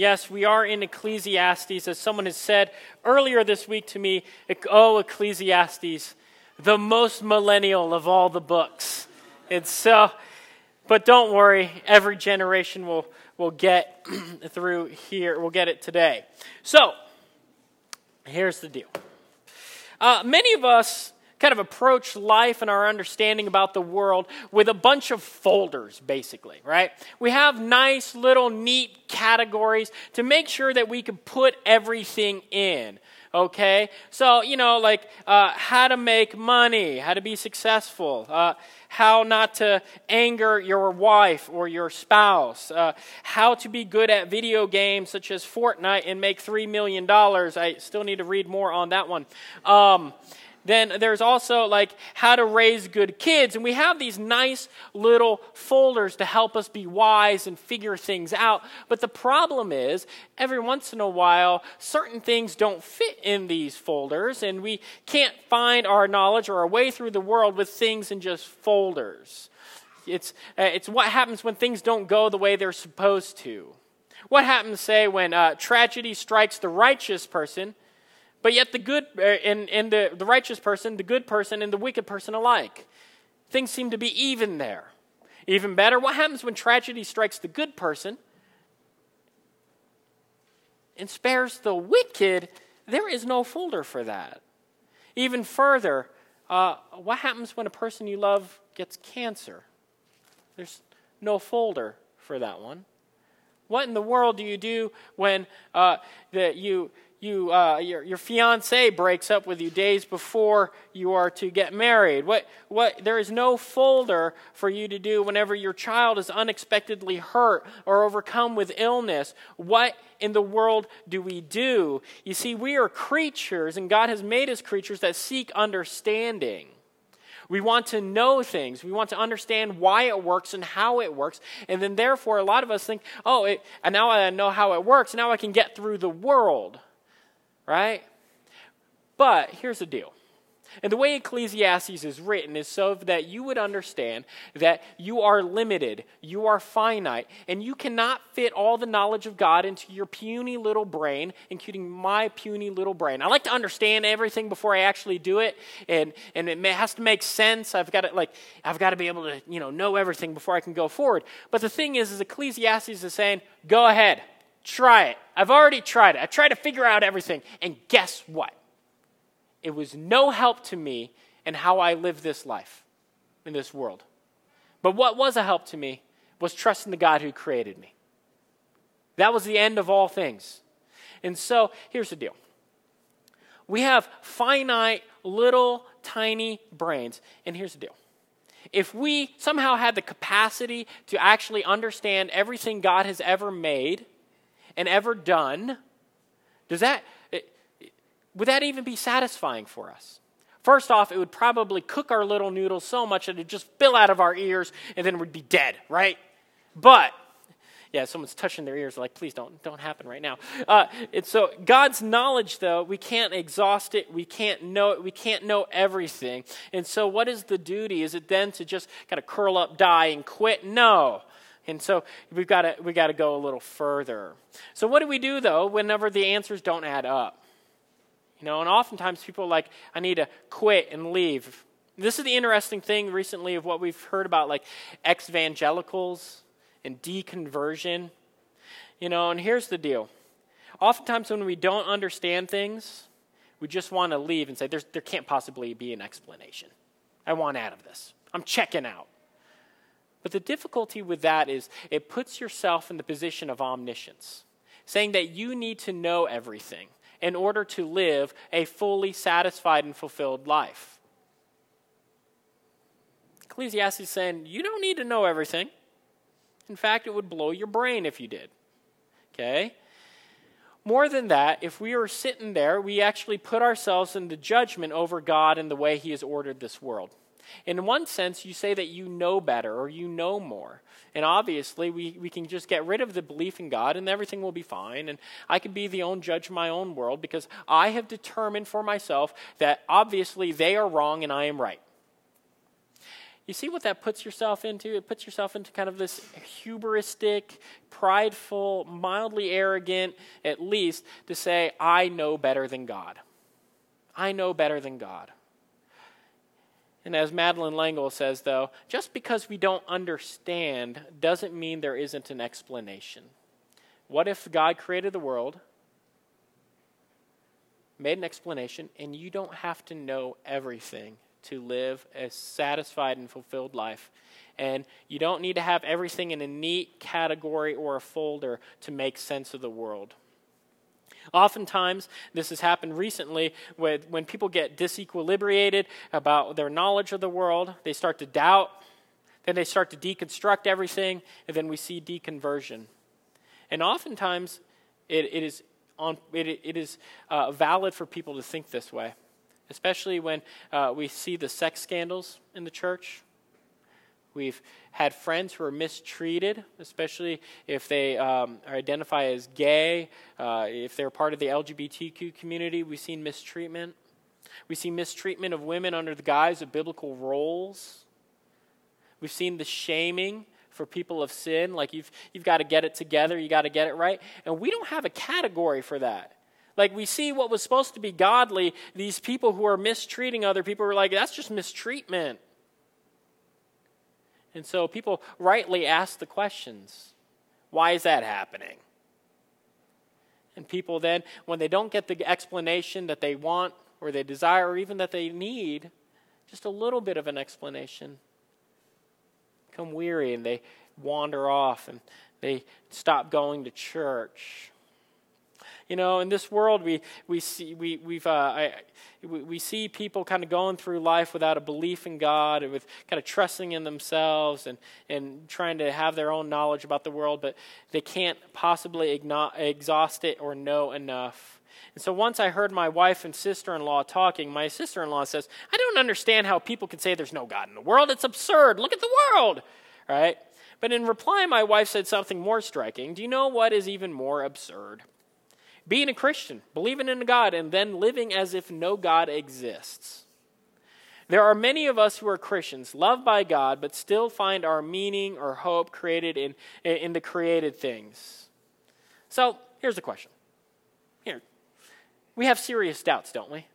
yes, we are in Ecclesiastes, as someone has said earlier this week to me. Oh, Ecclesiastes, the most millennial of all the books. It's so, but don't worry, every generation will, will get through here, we'll get it today. So, here's the deal. Uh, many of us kind of approach life and our understanding about the world with a bunch of folders, basically, right? We have nice little neat categories to make sure that we can put everything in. Okay, so you know, like uh, how to make money, how to be successful, uh, how not to anger your wife or your spouse, uh, how to be good at video games such as Fortnite and make $3 million. I still need to read more on that one. Um, then there's also like how to raise good kids. And we have these nice little folders to help us be wise and figure things out. But the problem is, every once in a while, certain things don't fit in these folders, and we can't find our knowledge or our way through the world with things in just folders. It's, uh, it's what happens when things don't go the way they're supposed to. What happens, say, when uh, tragedy strikes the righteous person but yet, the good uh, and, and the, the righteous person, the good person, and the wicked person alike. Things seem to be even there. Even better, what happens when tragedy strikes the good person and spares the wicked? There is no folder for that. Even further, uh, what happens when a person you love gets cancer? There's no folder for that one. What in the world do you do when uh, the, you you, uh, your, your fiance breaks up with you days before you are to get married. What, what, there is no folder for you to do whenever your child is unexpectedly hurt or overcome with illness. What in the world do we do? You see, we are creatures, and God has made us creatures that seek understanding. We want to know things. We want to understand why it works and how it works. And then, therefore, a lot of us think, oh, it, and now I know how it works. Now I can get through the world right? But here's the deal. And the way Ecclesiastes is written is so that you would understand that you are limited, you are finite, and you cannot fit all the knowledge of God into your puny little brain, including my puny little brain. I like to understand everything before I actually do it, and, and it has to make sense. I've got to like I've got to be able to you know know everything before I can go forward. But the thing is, is Ecclesiastes is saying, go ahead, Try it. I've already tried it. I tried to figure out everything. And guess what? It was no help to me in how I live this life in this world. But what was a help to me was trusting the God who created me. That was the end of all things. And so here's the deal we have finite, little, tiny brains. And here's the deal if we somehow had the capacity to actually understand everything God has ever made, and ever done, does that, would that even be satisfying for us? First off, it would probably cook our little noodles so much that it'd just spill out of our ears and then we'd be dead, right? But, yeah, someone's touching their ears like, please don't, don't happen right now. Uh, so God's knowledge, though, we can't exhaust it. We can't know it. We can't know everything. And so what is the duty? Is it then to just kind of curl up, die, and quit? No. And so we've got to we got to go a little further. So what do we do though whenever the answers don't add up? You know, and oftentimes people are like, I need to quit and leave. This is the interesting thing recently of what we've heard about like ex-evangelicals and deconversion. You know, and here's the deal. Oftentimes when we don't understand things, we just want to leave and say, there can't possibly be an explanation. I want out of this. I'm checking out. But the difficulty with that is it puts yourself in the position of omniscience, saying that you need to know everything in order to live a fully satisfied and fulfilled life. Ecclesiastes is saying you don't need to know everything. In fact, it would blow your brain if you did. Okay? More than that, if we are sitting there, we actually put ourselves in the judgment over God and the way He has ordered this world. In one sense, you say that you know better or you know more. And obviously, we, we can just get rid of the belief in God and everything will be fine. And I can be the own judge of my own world because I have determined for myself that obviously they are wrong and I am right. you see what that puts yourself into? It puts yourself into kind of this hubristic, prideful, mildly arrogant, at least, to say, I know better than God. I know better than God. And as Madeleine L'Engle says, though, just because we don't understand doesn't mean there isn't an explanation. What if God created the world, made an explanation, and you don't have to know everything to live a satisfied and fulfilled life? And you don't need to have everything in a neat category or a folder to make sense of the world. Oftentimes, this has happened recently with, when people get disequilibrated about their knowledge of the world. They start to doubt, then they start to deconstruct everything, and then we see deconversion. And oftentimes, it, it is, on, it, it is uh, valid for people to think this way, especially when uh, we see the sex scandals in the church. We've had friends who are mistreated, especially if they um, identify as gay, uh, if they're part of the LGBTQ community. We've seen mistreatment. We see mistreatment of women under the guise of biblical roles. We've seen the shaming for people of sin, like you've, you've got to get it together, you got to get it right. And we don't have a category for that. Like we see what was supposed to be godly, these people who are mistreating other people are like, that's just mistreatment. And so people rightly ask the questions why is that happening? And people then, when they don't get the explanation that they want or they desire or even that they need, just a little bit of an explanation, become weary and they wander off and they stop going to church you know, in this world, we, we, see, we, we've, uh, I, we, we see people kind of going through life without a belief in God, and with kind of trusting in themselves and, and trying to have their own knowledge about the world, but they can't possibly igno- exhaust it or know enough. And so once I heard my wife and sister in law talking, my sister in law says, I don't understand how people can say there's no God in the world. It's absurd. Look at the world. Right? But in reply, my wife said something more striking. Do you know what is even more absurd? Being a Christian, believing in God, and then living as if no God exists. There are many of us who are Christians, loved by God, but still find our meaning or hope created in, in the created things. So here's the question. Here, we have serious doubts, don't we?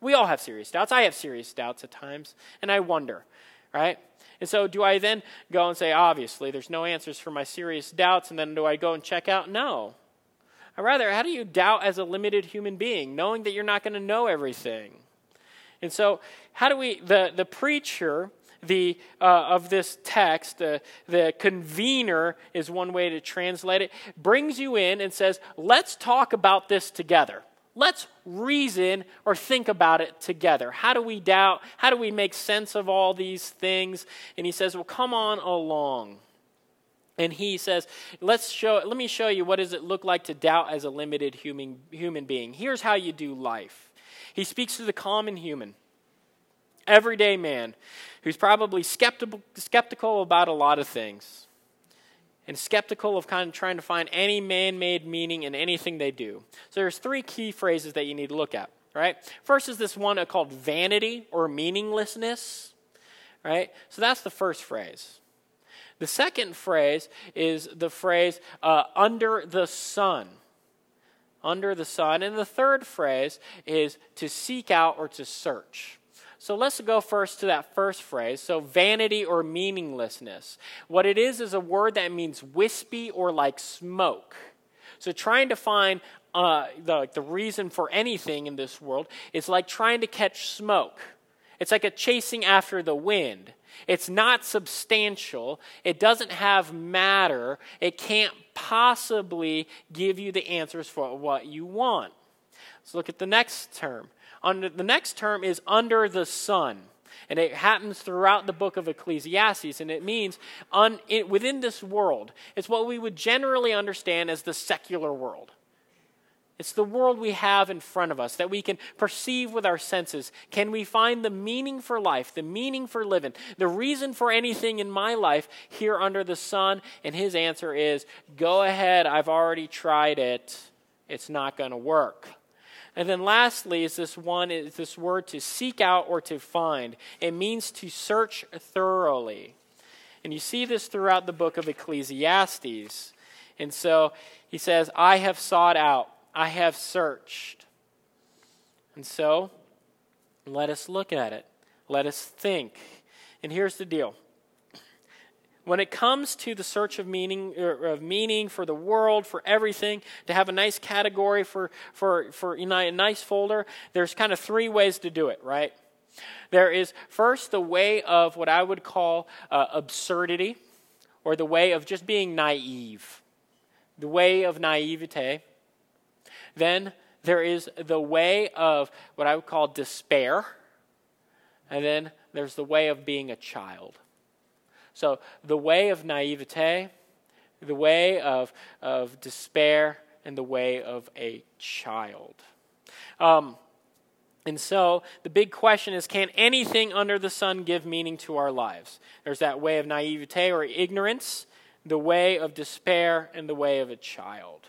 We all have serious doubts. I have serious doubts at times, and I wonder, right? And so, do I then go and say, obviously, there's no answers for my serious doubts, and then do I go and check out? No. Or rather, how do you doubt as a limited human being, knowing that you're not going to know everything? And so, how do we, the, the preacher, the, uh, of this text, uh, the convener is one way to translate it, brings you in and says, let's talk about this together. Let's reason or think about it together. How do we doubt? How do we make sense of all these things? And he says, well, come on along. And he says, Let's show, let me show you what does it look like to doubt as a limited human, human being. Here's how you do life. He speaks to the common human, everyday man, who's probably skeptical, skeptical about a lot of things and skeptical of kind of trying to find any man-made meaning in anything they do. So there's three key phrases that you need to look at, right? First is this one called vanity or meaninglessness, right? So that's the first phrase. The second phrase is the phrase uh, under the sun. Under the sun. And the third phrase is to seek out or to search. So let's go first to that first phrase. So, vanity or meaninglessness. What it is is a word that means wispy or like smoke. So, trying to find uh, the, the reason for anything in this world is like trying to catch smoke. It's like a chasing after the wind. It's not substantial. It doesn't have matter. It can't possibly give you the answers for what you want. Let's look at the next term. Under, the next term is under the sun. And it happens throughout the book of Ecclesiastes, and it means un, it, within this world. It's what we would generally understand as the secular world. It's the world we have in front of us that we can perceive with our senses. Can we find the meaning for life, the meaning for living, the reason for anything in my life here under the sun? And his answer is go ahead, I've already tried it. It's not going to work. And then lastly is this one is this word to seek out or to find. It means to search thoroughly. And you see this throughout the book of Ecclesiastes. And so he says, I have sought out, I have searched. And so let us look at it. Let us think. And here's the deal when it comes to the search of meaning er, of meaning for the world for everything to have a nice category for for for you know, a nice folder there's kind of three ways to do it right there is first the way of what i would call uh, absurdity or the way of just being naive the way of naivete then there is the way of what i would call despair and then there's the way of being a child so the way of naivete, the way of, of despair, and the way of a child. Um, and so the big question is can anything under the sun give meaning to our lives? There's that way of naivete or ignorance, the way of despair, and the way of a child.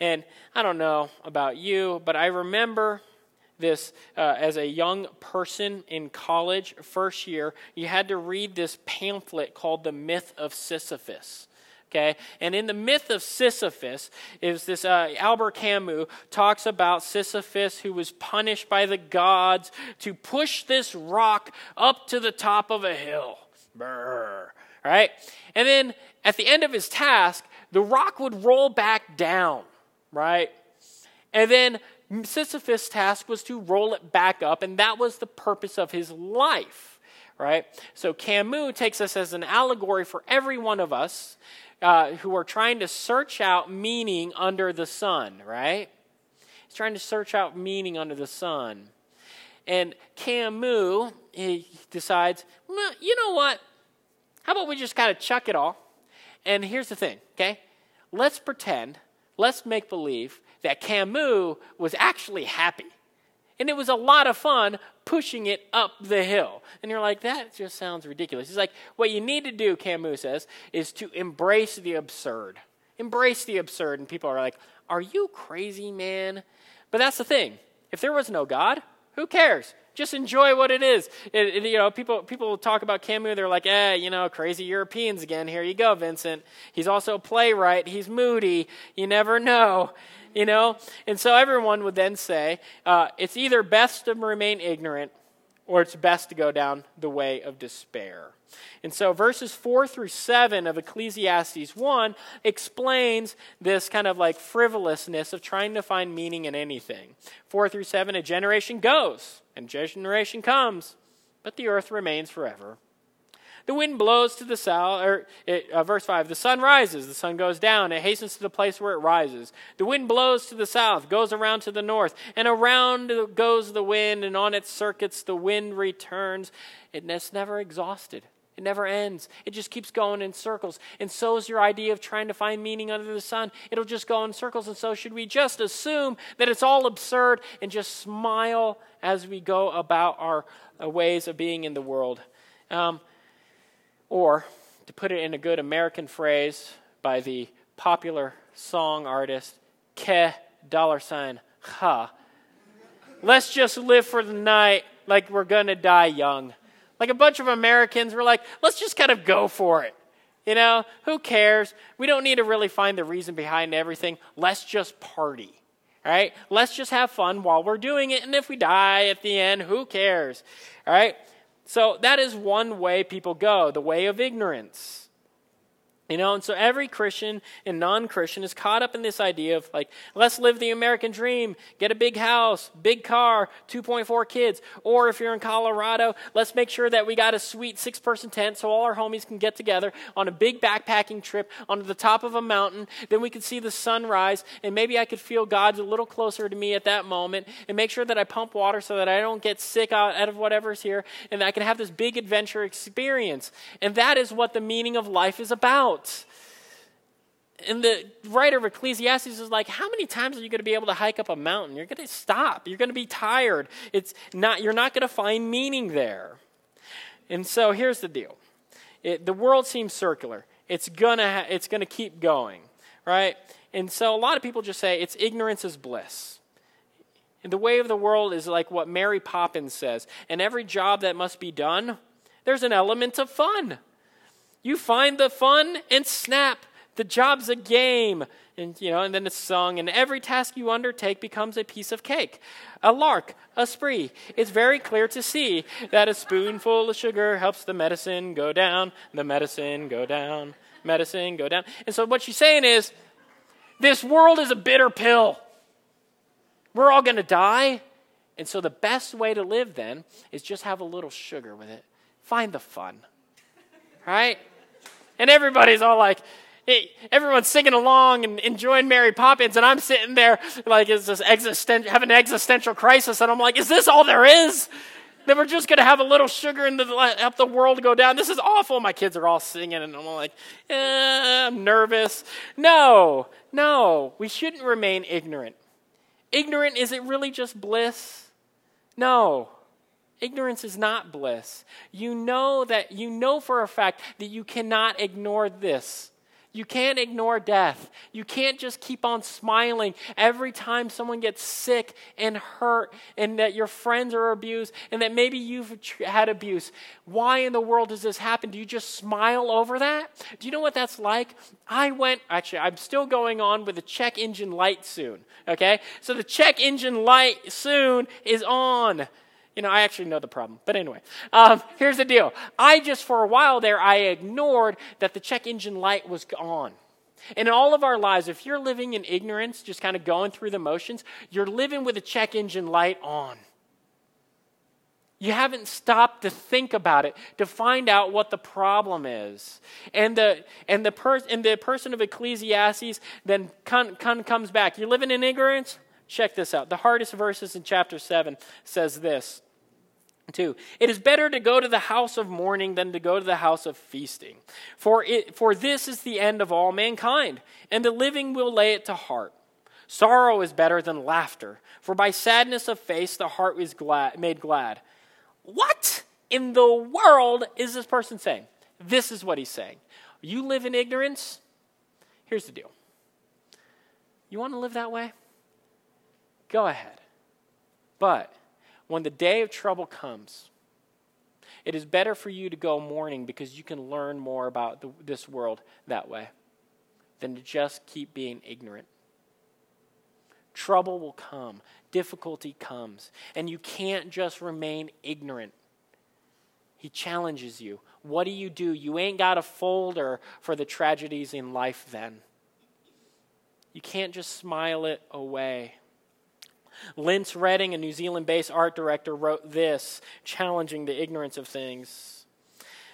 And I don't know about you, but I remember this uh, as a young person in college, first year, you had to read this pamphlet called The Myth of Sisyphus. Okay, and in the myth of Sisyphus is this uh, Albert Camus talks about Sisyphus who was punished by the gods to push this rock up to the top of a hill. Brr, right, and then at the end of his task, the rock would roll back down. Right, and then Sisyphus' task was to roll it back up, and that was the purpose of his life, right? So Camus takes us as an allegory for every one of us uh, who are trying to search out meaning under the sun, right? He's trying to search out meaning under the sun. And Camus, he decides, well, you know what? How about we just kind of chuck it all? And here's the thing, okay? Let's pretend, let's make believe that Camus was actually happy. And it was a lot of fun pushing it up the hill. And you're like, that just sounds ridiculous. He's like, what you need to do, Camus says, is to embrace the absurd. Embrace the absurd. And people are like, are you crazy, man? But that's the thing. If there was no God, who cares? Just enjoy what it is. It, it, you know, people people talk about Camus. They're like, eh, you know, crazy Europeans again. Here you go, Vincent. He's also a playwright. He's moody. You never know you know? And so everyone would then say uh, it's either best to remain ignorant or it's best to go down the way of despair. And so verses 4 through 7 of Ecclesiastes 1 explains this kind of like frivolousness of trying to find meaning in anything. 4 through 7 a generation goes and generation comes, but the earth remains forever. The wind blows to the south, or it, uh, verse 5, the sun rises, the sun goes down, it hastens to the place where it rises. The wind blows to the south, goes around to the north, and around goes the wind, and on its circuits the wind returns. It's never exhausted. It never ends. It just keeps going in circles. And so is your idea of trying to find meaning under the sun. It'll just go in circles. And so, should we just assume that it's all absurd and just smile as we go about our uh, ways of being in the world? Um, or, to put it in a good American phrase by the popular song artist, Ke dollar sign ha. Let's just live for the night like we're going to die young. Like a bunch of Americans were like, let's just kind of go for it. You know, who cares? We don't need to really find the reason behind everything. Let's just party. All right? Let's just have fun while we're doing it. And if we die at the end, who cares? All right? So that is one way people go, the way of ignorance. You know, and so every Christian and non Christian is caught up in this idea of like, let's live the American dream, get a big house, big car, 2.4 kids. Or if you're in Colorado, let's make sure that we got a sweet six person tent so all our homies can get together on a big backpacking trip onto the top of a mountain. Then we can see the sunrise, and maybe I could feel God's a little closer to me at that moment, and make sure that I pump water so that I don't get sick out, out of whatever's here, and I can have this big adventure experience. And that is what the meaning of life is about out. And the writer of Ecclesiastes is like, how many times are you going to be able to hike up a mountain? You're going to stop. You're going to be tired. It's not, you're not going to find meaning there. And so here's the deal it, the world seems circular, it's going to ha- it's going to keep going, right? And so a lot of people just say it's ignorance is bliss. And the way of the world is like what Mary Poppins says. And every job that must be done, there's an element of fun. You find the fun and snap. The job's a game. And you know, and then it's sung, and every task you undertake becomes a piece of cake. A lark, a spree. It's very clear to see that a spoonful of sugar helps the medicine go down, the medicine go down, medicine go down. And so what she's saying is, this world is a bitter pill. We're all going to die. And so the best way to live then is just have a little sugar with it. Find the fun. Right? And everybody's all like, hey, everyone's singing along and enjoying Mary Poppins, and I'm sitting there like, is this existential, having an existential crisis, and I'm like, is this all there is? That we're just going to have a little sugar and help the world go down. This is awful. My kids are all singing, and I'm like, eh, I'm nervous. No, no, we shouldn't remain ignorant. Ignorant, is it really just bliss? No. Ignorance is not bliss. You know that you know for a fact that you cannot ignore this. You can't ignore death. You can't just keep on smiling every time someone gets sick and hurt and that your friends are abused and that maybe you've had abuse. Why in the world does this happen? Do you just smile over that? Do you know what that's like? I went, actually, I'm still going on with the check engine light soon. Okay? So the check engine light soon is on. You know, I actually know the problem. But anyway, um, here's the deal. I just, for a while there, I ignored that the check engine light was on. And in all of our lives, if you're living in ignorance, just kind of going through the motions, you're living with a check engine light on. You haven't stopped to think about it, to find out what the problem is. And the, and the, per, and the person of Ecclesiastes then con, con, comes back. You're living in ignorance? Check this out. The hardest verses in chapter 7 says this 2. It is better to go to the house of mourning than to go to the house of feasting. For, it, for this is the end of all mankind, and the living will lay it to heart. Sorrow is better than laughter, for by sadness of face the heart is glad, made glad. What in the world is this person saying? This is what he's saying. You live in ignorance? Here's the deal. You want to live that way? Go ahead. But when the day of trouble comes, it is better for you to go mourning because you can learn more about the, this world that way than to just keep being ignorant. Trouble will come, difficulty comes, and you can't just remain ignorant. He challenges you. What do you do? You ain't got a folder for the tragedies in life then. You can't just smile it away. Linds Redding, a New Zealand based art director, wrote this, challenging the ignorance of things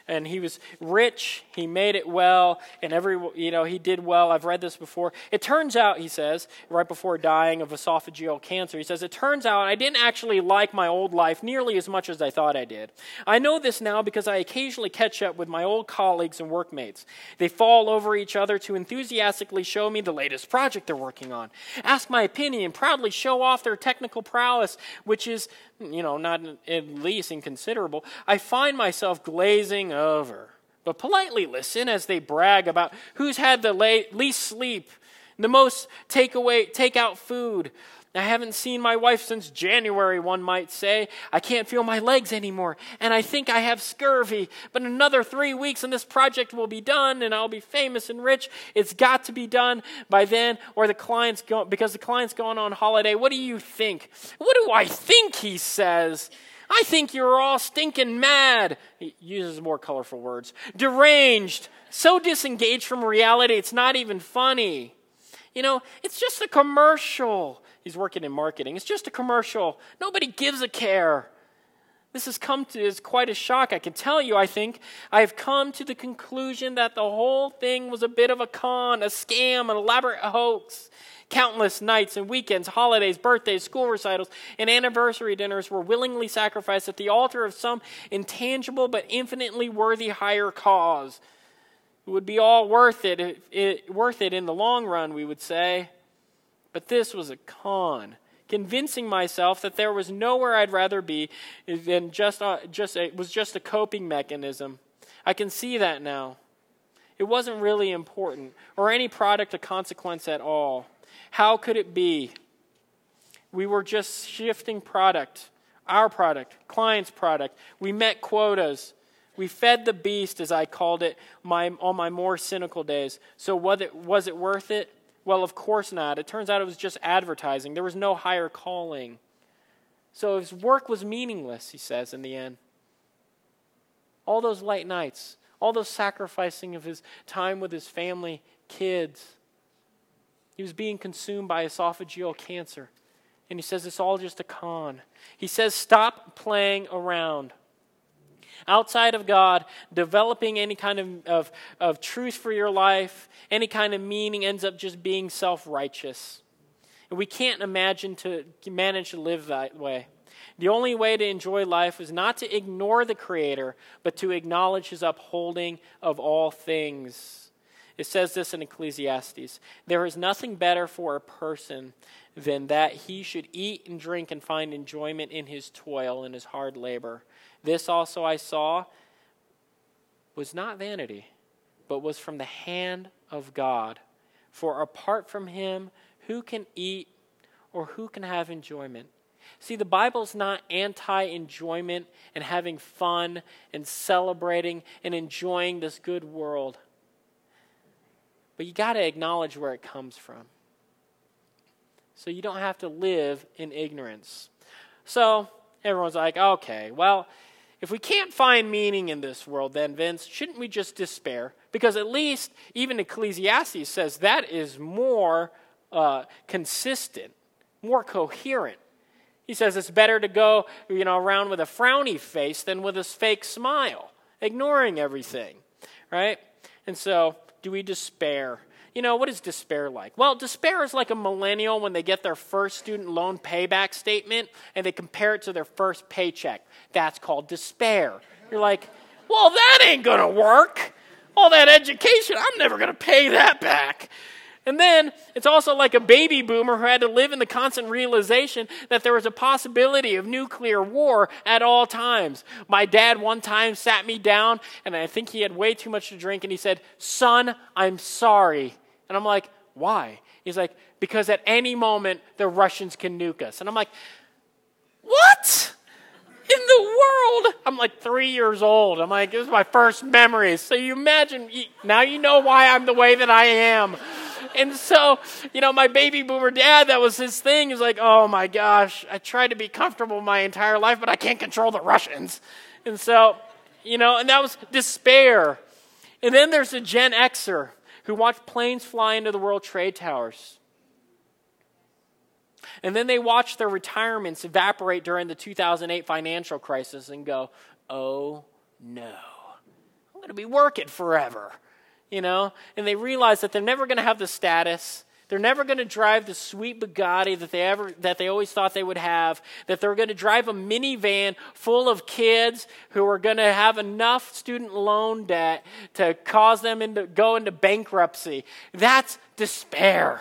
and he was rich he made it well and every you know he did well. I've read this before. It turns out he says right before dying of esophageal cancer he says it turns out i didn't actually like my old life nearly as much as i thought i did. I know this now because i occasionally catch up with my old colleagues and workmates. They fall over each other to enthusiastically show me the latest project they're working on ask my opinion proudly show off their technical prowess which is you know, not at least inconsiderable, I find myself glazing over. But politely listen as they brag about who's had the least sleep, the most takeaway, takeout food, I haven't seen my wife since January, one might say. I can't feel my legs anymore, and I think I have scurvy. But another three weeks and this project will be done, and I'll be famous and rich. It's got to be done by then, or the client's because the client's going on holiday. What do you think? What do I think, he says. I think you're all stinking mad. He uses more colorful words. Deranged. So disengaged from reality, it's not even funny. You know, it's just a commercial. He's working in marketing. It's just a commercial. Nobody gives a care. This has come to is quite a shock. I can tell you, I think, I have come to the conclusion that the whole thing was a bit of a con, a scam, an elaborate hoax. Countless nights and weekends, holidays, birthdays, school recitals, and anniversary dinners were willingly sacrificed at the altar of some intangible but infinitely worthy higher cause. It would be all worth it, it, worth it in the long run, we would say. But this was a con, convincing myself that there was nowhere I'd rather be than just, uh, just it was just a coping mechanism. I can see that now. It wasn't really important or any product of consequence at all. How could it be? We were just shifting product, our product, client's product. We met quotas. We fed the beast, as I called it, my, on my more cynical days. So was it, was it worth it? Well, of course not. It turns out it was just advertising. There was no higher calling. So his work was meaningless, he says in the end. All those late nights, all those sacrificing of his time with his family, kids. He was being consumed by esophageal cancer. And he says it's all just a con. He says, stop playing around. Outside of God, developing any kind of, of, of truth for your life, any kind of meaning ends up just being self righteous. And we can't imagine to manage to live that way. The only way to enjoy life is not to ignore the Creator, but to acknowledge His upholding of all things. It says this in Ecclesiastes There is nothing better for a person than that he should eat and drink and find enjoyment in his toil and his hard labor. This also I saw was not vanity, but was from the hand of God. For apart from him, who can eat or who can have enjoyment? See, the Bible's not anti enjoyment and having fun and celebrating and enjoying this good world. But you got to acknowledge where it comes from. So you don't have to live in ignorance. So everyone's like, okay, well, if we can't find meaning in this world, then, Vince, shouldn't we just despair? Because at least even Ecclesiastes says that is more uh, consistent, more coherent. He says it's better to go, you know, around with a frowny face than with a fake smile, ignoring everything, right? And so, do we despair? You know, what is despair like? Well, despair is like a millennial when they get their first student loan payback statement and they compare it to their first paycheck. That's called despair. You're like, well, that ain't going to work. All that education, I'm never going to pay that back. And then it's also like a baby boomer who had to live in the constant realization that there was a possibility of nuclear war at all times. My dad one time sat me down, and I think he had way too much to drink, and he said, Son, I'm sorry. And I'm like, Why? He's like, Because at any moment the Russians can nuke us. And I'm like, What? in the world? I'm like three years old. I'm like, this is my first memories. So you imagine, now you know why I'm the way that I am and so, you know, my baby boomer dad, that was his thing. He's like, oh my gosh, I tried to be comfortable my entire life, but I can't control the Russians. And so, you know, and that was despair. And then there's a Gen Xer who watched planes fly into the World Trade Towers. And then they watch their retirements evaporate during the 2008 financial crisis and go, oh no, I'm going to be working forever you know, and they realize that they're never going to have the status. They're never going to drive the sweet Bugatti that they ever that they always thought they would have. That they're going to drive a minivan full of kids who are going to have enough student loan debt to cause them into go into bankruptcy. That's despair.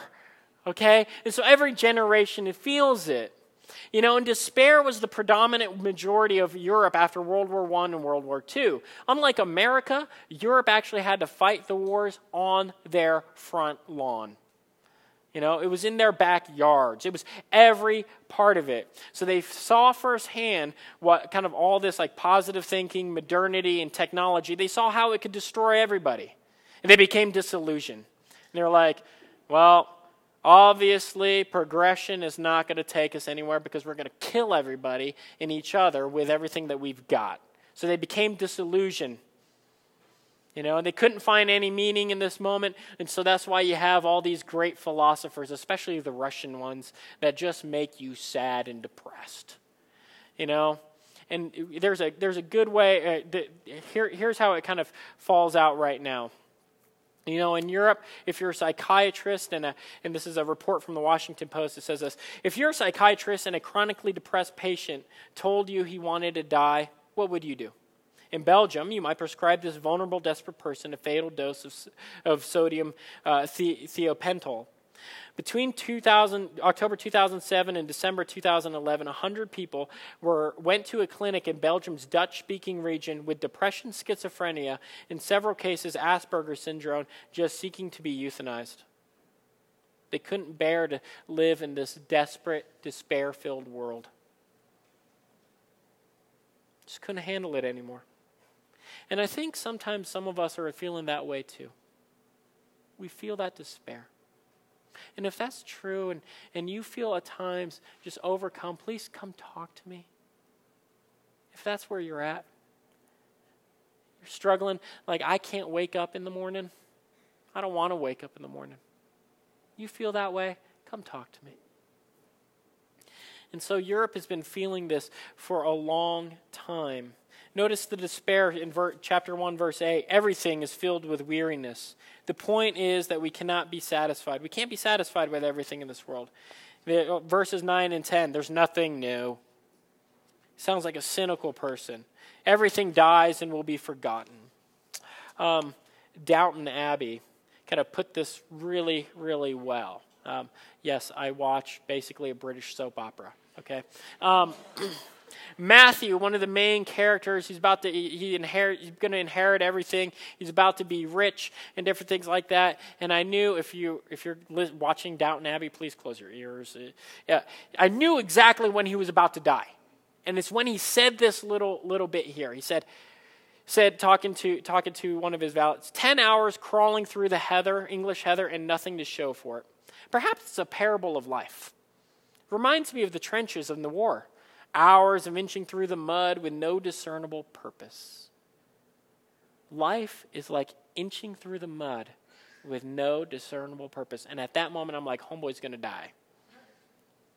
Okay? And so every generation feels it. You know, and despair was the predominant majority of Europe after World War I and World War II. Unlike America, Europe actually had to fight the wars on their front lawn. You know, it was in their backyards. It was every part of it. So they saw firsthand what kind of all this like positive thinking, modernity, and technology, they saw how it could destroy everybody. And they became disillusioned. And they're like, well, Obviously, progression is not going to take us anywhere because we're going to kill everybody and each other with everything that we've got. So they became disillusioned. You know, and they couldn't find any meaning in this moment. And so that's why you have all these great philosophers, especially the Russian ones, that just make you sad and depressed. You know? And there's a, there's a good way. Uh, here, here's how it kind of falls out right now. You know, in Europe, if you're a psychiatrist, and, a, and this is a report from the Washington Post, that says this if you're a psychiatrist and a chronically depressed patient told you he wanted to die, what would you do? In Belgium, you might prescribe this vulnerable, desperate person a fatal dose of, of sodium uh. Between 2000, October 2007 and December 2011, 100 people were, went to a clinic in Belgium's Dutch speaking region with depression, schizophrenia, in several cases, Asperger's syndrome, just seeking to be euthanized. They couldn't bear to live in this desperate, despair filled world. Just couldn't handle it anymore. And I think sometimes some of us are feeling that way too. We feel that despair. And if that's true and, and you feel at times just overcome, please come talk to me. If that's where you're at, you're struggling, like I can't wake up in the morning. I don't want to wake up in the morning. You feel that way? Come talk to me. And so Europe has been feeling this for a long time. Notice the despair in ver- chapter 1, verse 8. Everything is filled with weariness. The point is that we cannot be satisfied. We can't be satisfied with everything in this world. The, uh, verses 9 and 10, there's nothing new. Sounds like a cynical person. Everything dies and will be forgotten. Um, Downton Abbey kind of put this really, really well. Um, yes, I watch basically a British soap opera. Okay. Um, Matthew, one of the main characters, he's about to he inherit he's going to inherit everything. He's about to be rich and different things like that. And I knew if you if you're watching Downton Abbey, please close your ears. Uh, yeah, I knew exactly when he was about to die, and it's when he said this little little bit here. He said said talking to talking to one of his valets, ten hours crawling through the heather, English heather, and nothing to show for it. Perhaps it's a parable of life. Reminds me of the trenches in the war hours of inching through the mud with no discernible purpose. Life is like inching through the mud with no discernible purpose. And at that moment, I'm like, homeboy's going to die.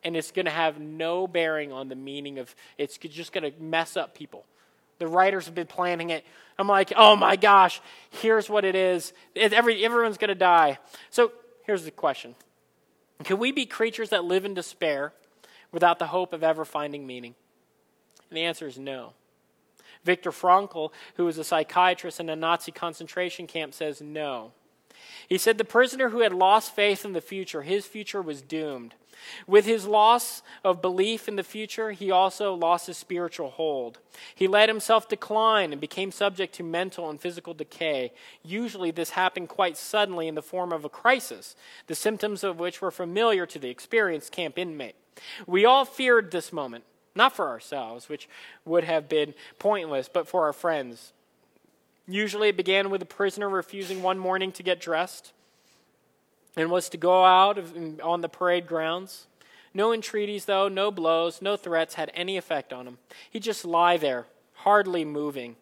And it's going to have no bearing on the meaning of it's just going to mess up people. The writers have been planning it. I'm like, oh my gosh, here's what it is. Every, everyone's going to die. So here's the question Can we be creatures that live in despair without the hope of ever finding meaning? And the answer is no. Viktor Frankl, who was a psychiatrist in a Nazi concentration camp, says no. He said the prisoner who had lost faith in the future, his future was doomed. With his loss of belief in the future, he also lost his spiritual hold. He let himself decline and became subject to mental and physical decay. Usually, this happened quite suddenly in the form of a crisis, the symptoms of which were familiar to the experienced camp inmate. We all feared this moment, not for ourselves, which would have been pointless, but for our friends. Usually it began with a prisoner refusing one morning to get dressed and was to go out on the parade grounds. No entreaties, though, no blows, no threats had any effect on him. He'd just lie there, hardly moving.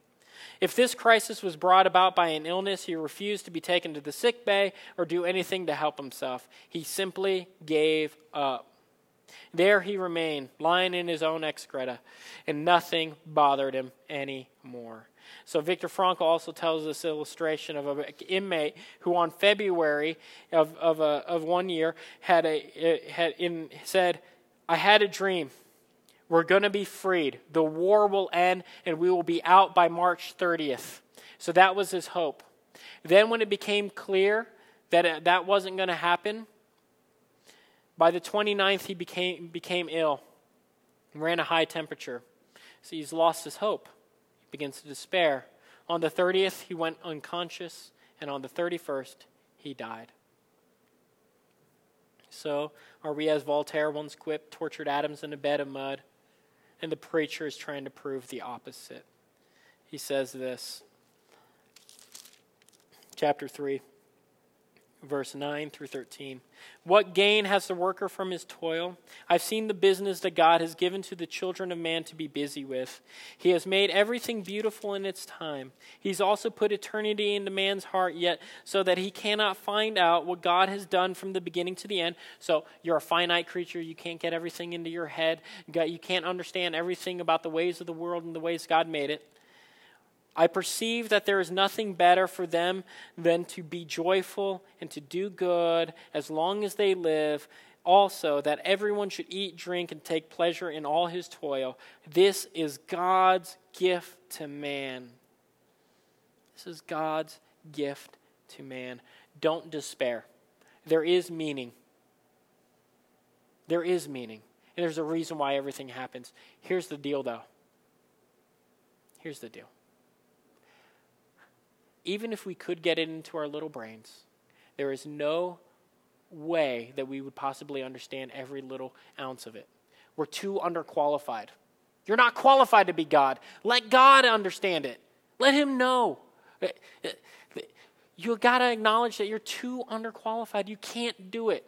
If this crisis was brought about by an illness, he refused to be taken to the sick bay or do anything to help himself. He simply gave up. There he remained, lying in his own excreta, and nothing bothered him anymore. So Viktor Frankl also tells this illustration of an inmate who, on February of of, a, of one year, had a uh, had in said, "I had a dream. We're going to be freed. The war will end, and we will be out by March 30th." So that was his hope. Then, when it became clear that it, that wasn't going to happen, by the 29th, he became, became ill, ran a high temperature. So he's lost his hope. Begins to despair. On the 30th, he went unconscious, and on the 31st, he died. So, are we, as Voltaire once quipped, tortured atoms in a bed of mud? And the preacher is trying to prove the opposite. He says this, chapter 3 verse 9 through 13. What gain has the worker from his toil? I've seen the business that God has given to the children of man to be busy with. He has made everything beautiful in its time. He's also put eternity into man's heart, yet so that he cannot find out what God has done from the beginning to the end. So you're a finite creature. You can't get everything into your head. You can't understand everything about the ways of the world and the ways God made it. I perceive that there is nothing better for them than to be joyful and to do good as long as they live. Also, that everyone should eat, drink, and take pleasure in all his toil. This is God's gift to man. This is God's gift to man. Don't despair. There is meaning. There is meaning. And there's a reason why everything happens. Here's the deal, though. Here's the deal even if we could get it into our little brains, there is no way that we would possibly understand every little ounce of it. We're too underqualified. You're not qualified to be God. Let God understand it. Let Him know. You got to acknowledge that you're too underqualified. You can't do it.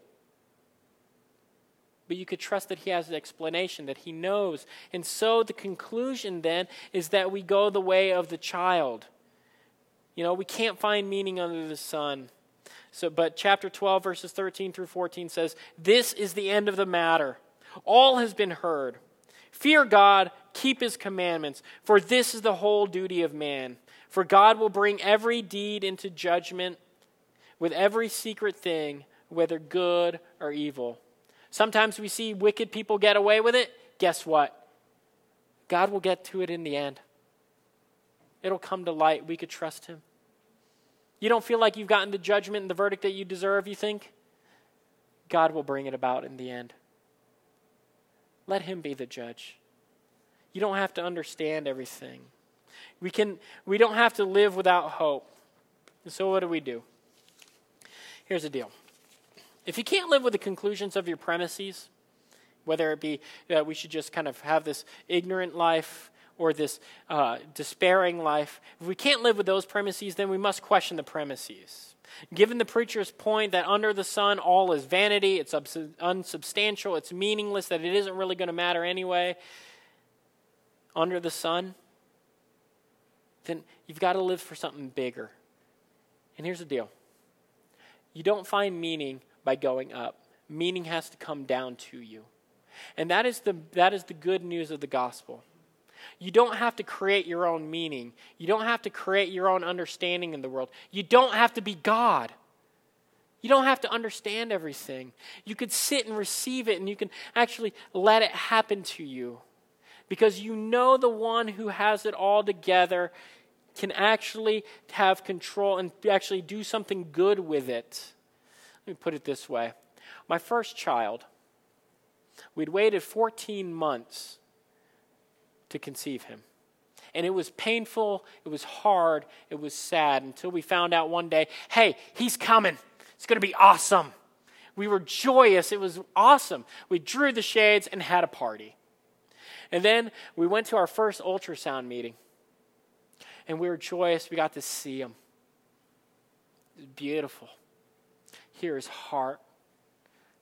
But you could trust that He has the explanation, that He knows. And so the conclusion then is that we go the way of the child. You know, we can't find meaning under the sun. So, but chapter 12, verses 13 through 14 says, This is the end of the matter. All has been heard. Fear God, keep his commandments, for this is the whole duty of man. For God will bring every deed into judgment with every secret thing, whether good or evil. Sometimes we see wicked people get away with it. Guess what? God will get to it in the end. It'll come to light. We could trust Him. You don't feel like you've gotten the judgment and the verdict that you deserve, you think? God will bring it about in the end. Let Him be the judge. You don't have to understand everything. We, can, we don't have to live without hope. And so, what do we do? Here's the deal if you can't live with the conclusions of your premises, whether it be that we should just kind of have this ignorant life or this uh, despairing life, if we can't live with those premises, then we must question the premises. Given the preacher's point that under the sun all is vanity, it's unsubstantial, it's meaningless, that it isn't really going to matter anyway, under the sun, then you've got to live for something bigger. And here's the deal you don't find meaning by going up, meaning has to come down to you. And that is the, that is the good news of the gospel. You don't have to create your own meaning. You don't have to create your own understanding in the world. You don't have to be God. You don't have to understand everything. You could sit and receive it and you can actually let it happen to you because you know the one who has it all together can actually have control and actually do something good with it. Let me put it this way my first child, we'd waited 14 months to conceive him. And it was painful, it was hard, it was sad until we found out one day hey, he's coming. It's going to be awesome. We were joyous. It was awesome. We drew the shades and had a party. And then we went to our first ultrasound meeting and we were joyous. We got to see him. It was beautiful. Hear his heart.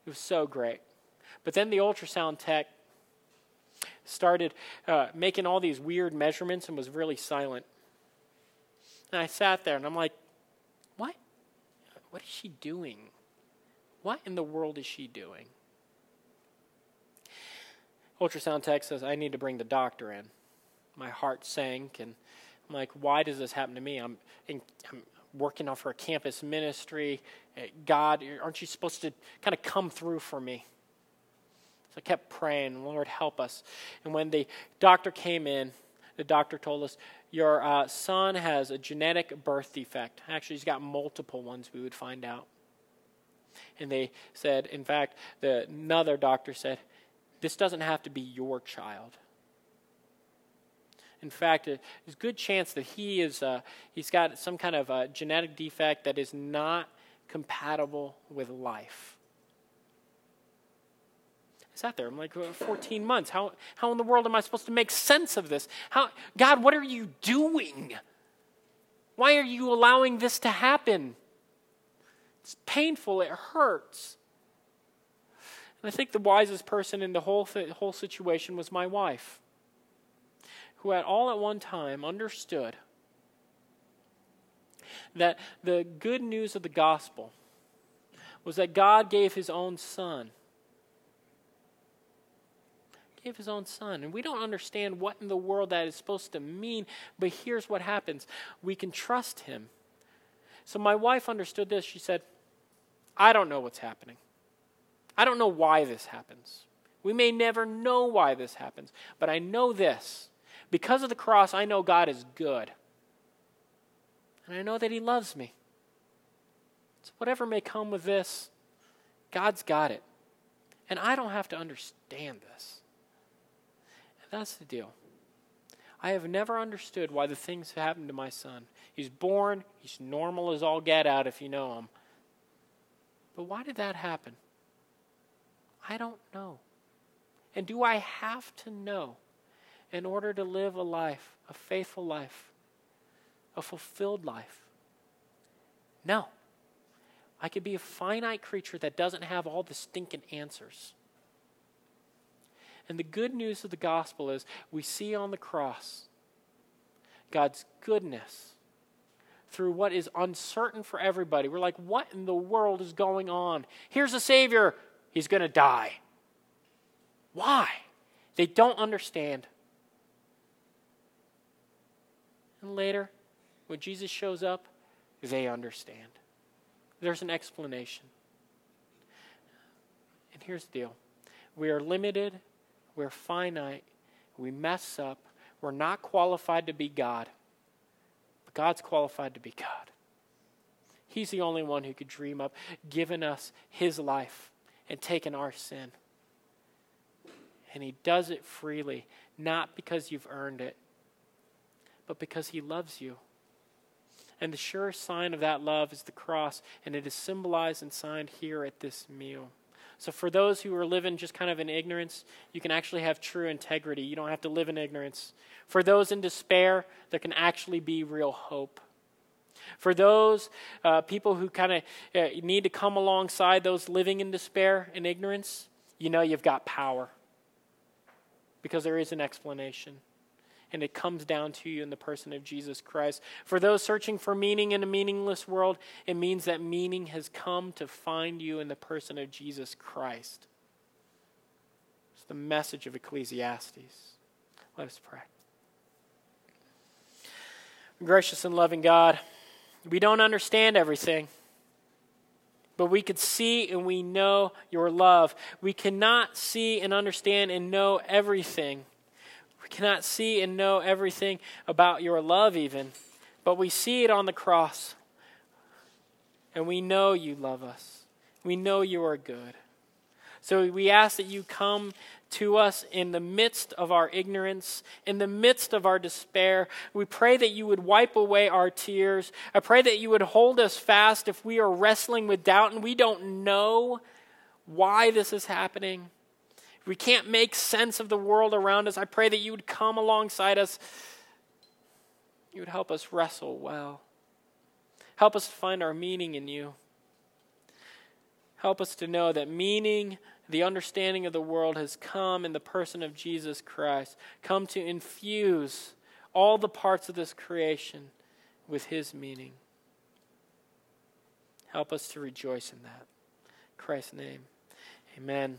It was so great. But then the ultrasound tech started uh, making all these weird measurements and was really silent. And I sat there and I'm like, what? What is she doing? What in the world is she doing? Ultrasound tech says, I need to bring the doctor in. My heart sank and I'm like, why does this happen to me? I'm, in, I'm working off a campus ministry. Eh, God, aren't you supposed to kind of come through for me? So I kept praying, Lord, help us. And when the doctor came in, the doctor told us, Your uh, son has a genetic birth defect. Actually, he's got multiple ones, we would find out. And they said, in fact, the, another doctor said, This doesn't have to be your child. In fact, there's a good chance that he is, uh, he's got some kind of a genetic defect that is not compatible with life. Sat there. I'm like, uh, 14 months. How, how in the world am I supposed to make sense of this? How, God, what are you doing? Why are you allowing this to happen? It's painful. It hurts. And I think the wisest person in the whole, th- whole situation was my wife who at all at one time understood that the good news of the gospel was that God gave his own son. Gave his own son. And we don't understand what in the world that is supposed to mean, but here's what happens we can trust him. So my wife understood this. She said, I don't know what's happening. I don't know why this happens. We may never know why this happens, but I know this because of the cross, I know God is good. And I know that He loves me. So, whatever may come with this, God's got it. And I don't have to understand this. That's the deal. I have never understood why the things happened to my son. He's born, he's normal as all get out if you know him. But why did that happen? I don't know. And do I have to know in order to live a life, a faithful life, a fulfilled life? No. I could be a finite creature that doesn't have all the stinking answers. And the good news of the gospel is we see on the cross God's goodness through what is uncertain for everybody. We're like, what in the world is going on? Here's a Savior. He's going to die. Why? They don't understand. And later, when Jesus shows up, they understand. There's an explanation. And here's the deal we are limited, we're finite, we mess up, we're not qualified to be God. But God's qualified to be God. He's the only one who could dream up giving us his life and taking our sin. And he does it freely, not because you've earned it, but because he loves you. And the surest sign of that love is the cross, and it is symbolized and signed here at this meal. So, for those who are living just kind of in ignorance, you can actually have true integrity. You don't have to live in ignorance. For those in despair, there can actually be real hope. For those uh, people who kind of uh, need to come alongside those living in despair and ignorance, you know you've got power because there is an explanation and it comes down to you in the person of Jesus Christ. For those searching for meaning in a meaningless world, it means that meaning has come to find you in the person of Jesus Christ. It's the message of Ecclesiastes. Let us pray. Gracious and loving God, we don't understand everything. But we could see and we know your love. We cannot see and understand and know everything. We cannot see and know everything about your love, even, but we see it on the cross. And we know you love us. We know you are good. So we ask that you come to us in the midst of our ignorance, in the midst of our despair. We pray that you would wipe away our tears. I pray that you would hold us fast if we are wrestling with doubt and we don't know why this is happening we can't make sense of the world around us, I pray that you would come alongside us. You would help us wrestle well. Help us find our meaning in you. Help us to know that meaning, the understanding of the world has come in the person of Jesus Christ, come to infuse all the parts of this creation with his meaning. Help us to rejoice in that. In Christ's name, amen.